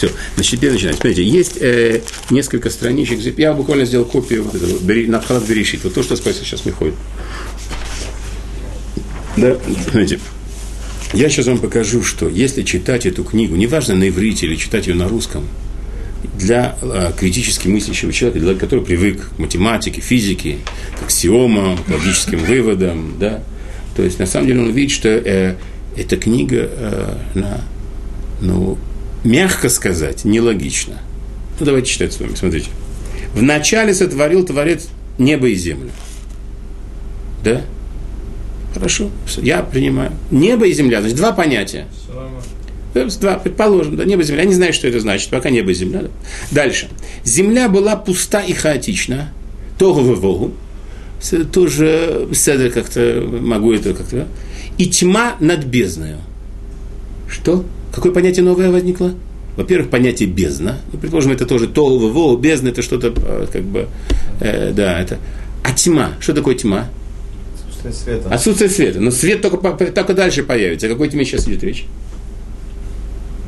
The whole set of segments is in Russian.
Все, значит, теперь начинаем. Смотрите, есть э, несколько страничек. Я буквально сделал копию вот этого, бери, Надхалат Берешит. Вот то, что спросил сейчас Михой. Да, смотрите. Я сейчас вам покажу, что если читать эту книгу, неважно на иврите или читать ее на русском, для э, критически мыслящего человека, для который привык к математике, физике, к аксиомам, к логическим выводам, да, то есть на самом деле он видит, что э, эта книга, э, она, ну, мягко сказать, нелогична. Ну, давайте читать с вами, смотрите. Вначале сотворил Творец небо и землю. Да? Хорошо, я принимаю. Небо и земля, значит, два понятия. Два, предположим, да, небо и земля. Я не знаю, что это значит, пока небо и земля. Да. Дальше. Земля была пуста и хаотична. Тогу вовогу. Тоже седр как-то, могу это как-то. И тьма над бездною. Что? Какое понятие новое возникло? Во-первых, понятие бездна. Ну, предположим, это тоже тогу вовогу. Бездна это что-то, э, как бы, э, да, это. А тьма? Что такое тьма? Отсутствие света. Отсутствие света. Но свет только, только дальше появится. О какой тьме сейчас идет речь?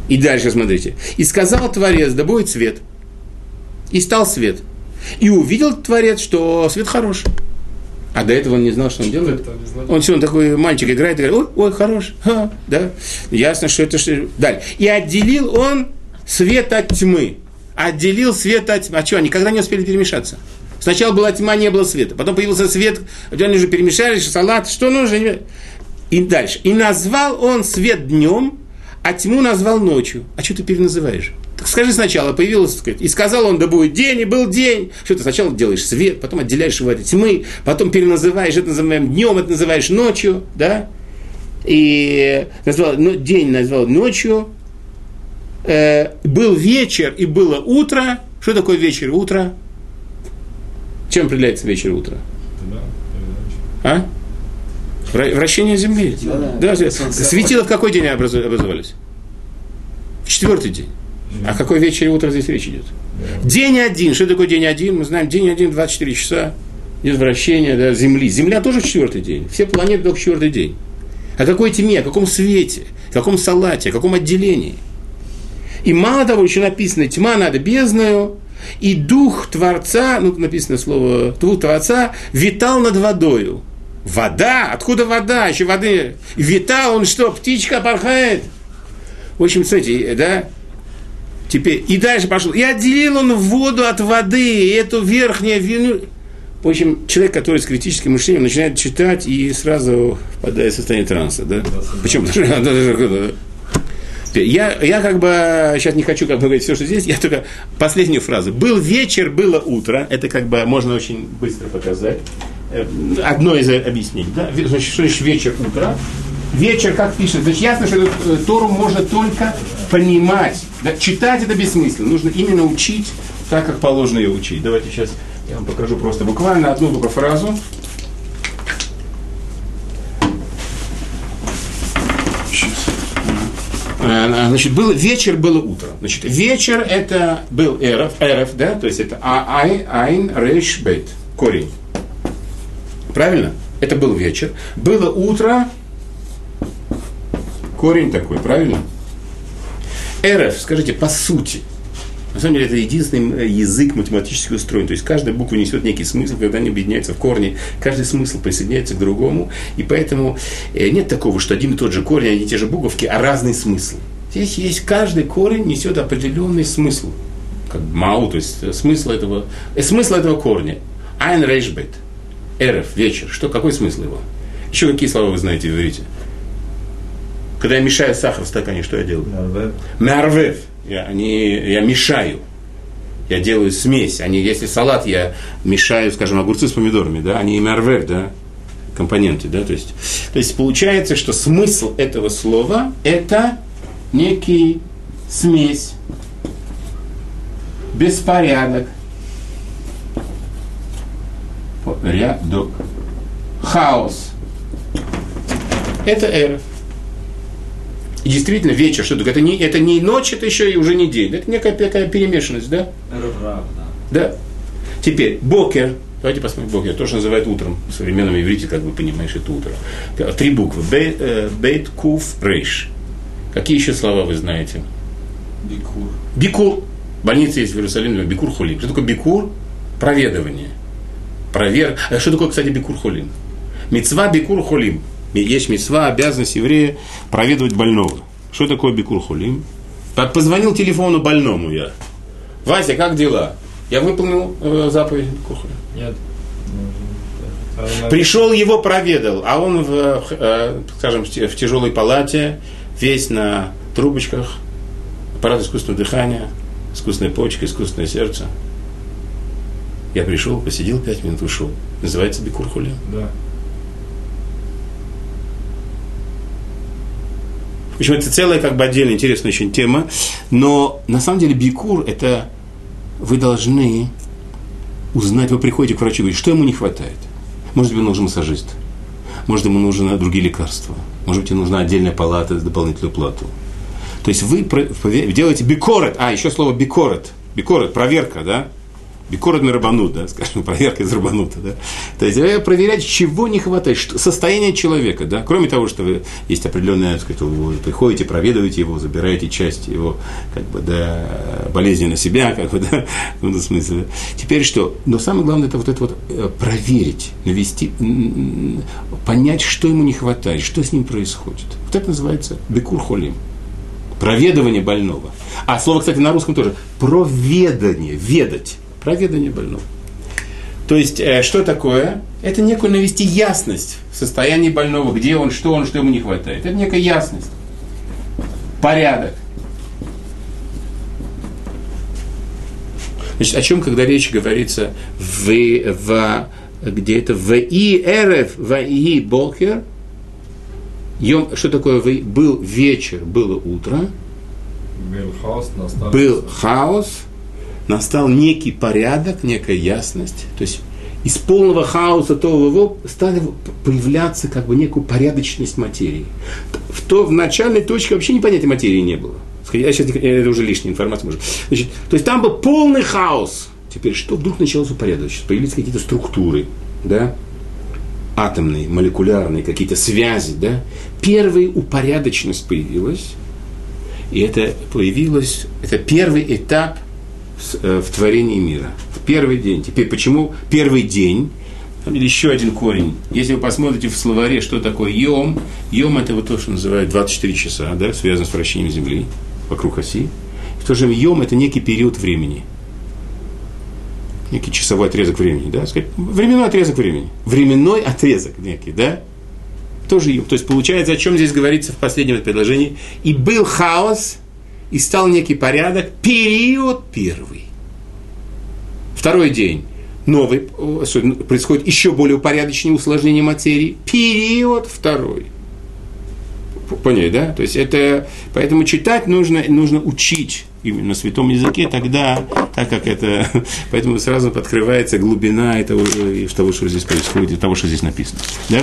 И дальше смотрите. «И сказал Творец, да будет свет». И стал свет. И увидел Творец, что свет хороший. А до этого он не знал, что он делает. Он все, он такой мальчик играет и говорит, ой, ой, хорош, ха, да. Ясно, что это что. Далее. И отделил он свет от тьмы. Отделил свет от тьмы. А что, они никогда не успели перемешаться? Сначала была тьма, не было света. Потом появился свет, они уже перемешались, салат, что нужно. И дальше. И назвал он свет днем, а тьму назвал ночью. А что ты переназываешь? Так скажи сначала, появилось, сказать, и сказал он, да будет день, и был день. Что ты сначала делаешь свет, потом отделяешь его от тьмы, потом переназываешь, это называем днем, это называешь ночью, да? И назвал, ну, день назвал ночью, э, был вечер и было утро. Что такое вечер и утро? Чем определяется вечер и утро? А? Вращение Земли. Да, да. Светило в какой день образовались? В четвертый день. А какой вечер и утро здесь речь идет? День один. Что такое день один? Мы знаем, день один, 24 часа. Идет вращение да, Земли. Земля тоже четвертый день. Все планеты только четвертый день. О какой тьме, о каком свете, о каком салате, о каком отделении. И мало того, еще написано, тьма надо бездною, и дух Творца, ну, написано слово, дух Творца, витал над водою. Вода? Откуда вода? Еще воды. Витал он что, птичка порхает? В общем, смотрите, да? Теперь, и дальше пошел. И отделил он воду от воды, и эту верхнюю вину. В общем, человек, который с критическим мышлением начинает читать и сразу впадает в состояние транса, да? Почему? Я, я как бы сейчас не хочу как бы говорить все, что здесь, я только последнюю фразу. Был вечер, было утро. Это как бы можно очень быстро показать. Э, одно из объяснений. Да? Значит, что значит вечер, утро? Вечер, как пишет, значит, ясно, что э, Тору можно только понимать. Да? Читать это бессмысленно. Нужно именно учить так, как положено ее учить. Давайте сейчас я вам покажу просто буквально одну только фразу. Э, значит, был, вечер было утро. Значит, вечер это был эров, эров, да, то есть это а, ай, айн, рейш, бейт, корень. Правильно? Это был вечер. Было утро, корень такой, правильно? Эров, скажите, по сути, на самом деле это единственный э, язык математически устроен. То есть каждая буква несет некий смысл, когда они объединяются в корне, каждый смысл присоединяется к другому. И поэтому э, нет такого, что один и тот же корень, одни и те же буковки, а разный смысл. Здесь есть каждый корень несет определенный смысл. Как мау, то есть э, смысл этого, смысл этого корня. Айн рейшбет. Эрев, вечер. Что, какой смысл его? Еще какие слова вы знаете в иврите? Когда я мешаю сахар в стакане, что я делаю? Мярвев. Я, они, я мешаю. Я делаю смесь. Они, если салат я мешаю, скажем, огурцы с помидорами, да, они мярвев, да, компоненты, да, то есть, то есть получается, что смысл этого слова – это некий смесь, беспорядок, рядок, хаос. Это эров. И действительно, вечер, что такое? Это не, это не ночь, это еще и уже не день. Это некая такая перемешанность, да? Равна. Да. Теперь, бокер. Давайте посмотрим бокер. То, что называют утром. В современном иврите, как вы понимаешь, это утро. Три буквы. Бейт, э, куф, рейш. Какие еще слова вы знаете? Бикур. Бикур. Больница есть в Иерусалиме, Бикур Хулим. Что такое Бикур? Проведывание. Провер... А что такое, кстати, Бикур Хулим? Мецва Бикур Хулим. Есть мецва, обязанность еврея проведывать больного. Что такое Бикур Хулим? Позвонил телефону больному я. Вася, как дела? Я выполнил э, заповедь Бикур Хулим. Нет. Пришел его проведал, а он, в, э, скажем, в тяжелой палате, весь на трубочках, аппарат искусственного дыхания, искусственная почка, искусственное сердце. Я пришел, посидел пять минут, ушел. Называется Бикур Хулим. Да. В общем, это целая как бы отдельная интересная очень тема. Но на самом деле Бикур – это вы должны узнать, вы приходите к врачу и говорите, что ему не хватает. Может быть, ему нужен массажист. Может, ему нужны другие лекарства. Может быть, ему нужна отдельная палата за дополнительную плату. То есть вы делаете бикорет, а, еще слово бикорет, бикорет, проверка, да, Бикорот рабанут, да, скажем, проверка из рабанута, да. То есть вы проверять, чего не хватает, что, состояние человека, да. Кроме того, что вы есть определенное, так сказать, вы приходите, проведываете его, забираете часть его, как бы, да, болезни на себя, как бы, да, в этом смысле. Теперь что? Но самое главное, это вот это вот э, проверить, навести, понять, что ему не хватает, что с ним происходит. Вот это называется бекур холим проведывание больного. А слово, кстати, на русском тоже. Проведание, ведать проведание больного. То есть, э, что такое? Это некую навести ясность в состоянии больного, где он, что он, что ему не хватает. Это некая ясность, порядок. Значит, о чем, когда речь говорится в, в где это в и эрев, в и болхер, Йом, что такое в, был вечер, было утро, был хаос, был хаос, настал некий порядок, некая ясность. То есть из полного хаоса того стали появляться как бы некую порядочность материи. В, то, в начальной точке вообще непонятия материи не было. Я сейчас, это уже лишняя информация может. Значит, то есть там был полный хаос. Теперь что вдруг началось упорядочиться? Появились какие-то структуры, да? атомные, молекулярные, какие-то связи, да? Первая упорядоченность появилась, и это появилось, это первый этап – в творении мира. В первый день. Теперь почему первый день? Там еще один корень. Если вы посмотрите в словаре, что такое йом, йом это вот то, что называют 24 часа, да, связано с вращением Земли вокруг оси. В то же время йом это некий период времени. Некий часовой отрезок времени, да, сказать, временной отрезок времени. Временной отрезок некий, да, тоже йом. То есть получается, о чем здесь говорится в последнем предложении. И был хаос, и стал некий порядок, период первый. Второй день, новый, происходит еще более упорядоченное усложнение материи, период второй. Поняли, да? То есть это, поэтому читать нужно, нужно учить именно на святом языке, тогда, так как это, поэтому сразу открывается глубина этого, того, что здесь происходит, того, что здесь написано. Да?